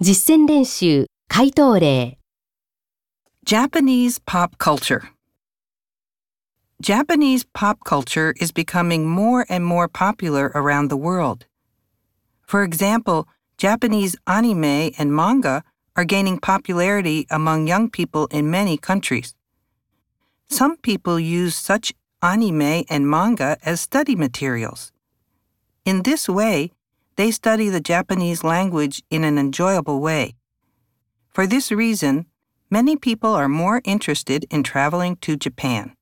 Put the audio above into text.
実践练习、回答例。 Japanese pop culture. Japanese pop culture is becoming more and more popular around the world. For example, Japanese anime and manga are gaining popularity among young people in many countries. Some people use such anime and manga as study materials. In this way, they study the Japanese language in an enjoyable way. For this reason, many people are more interested in traveling to Japan.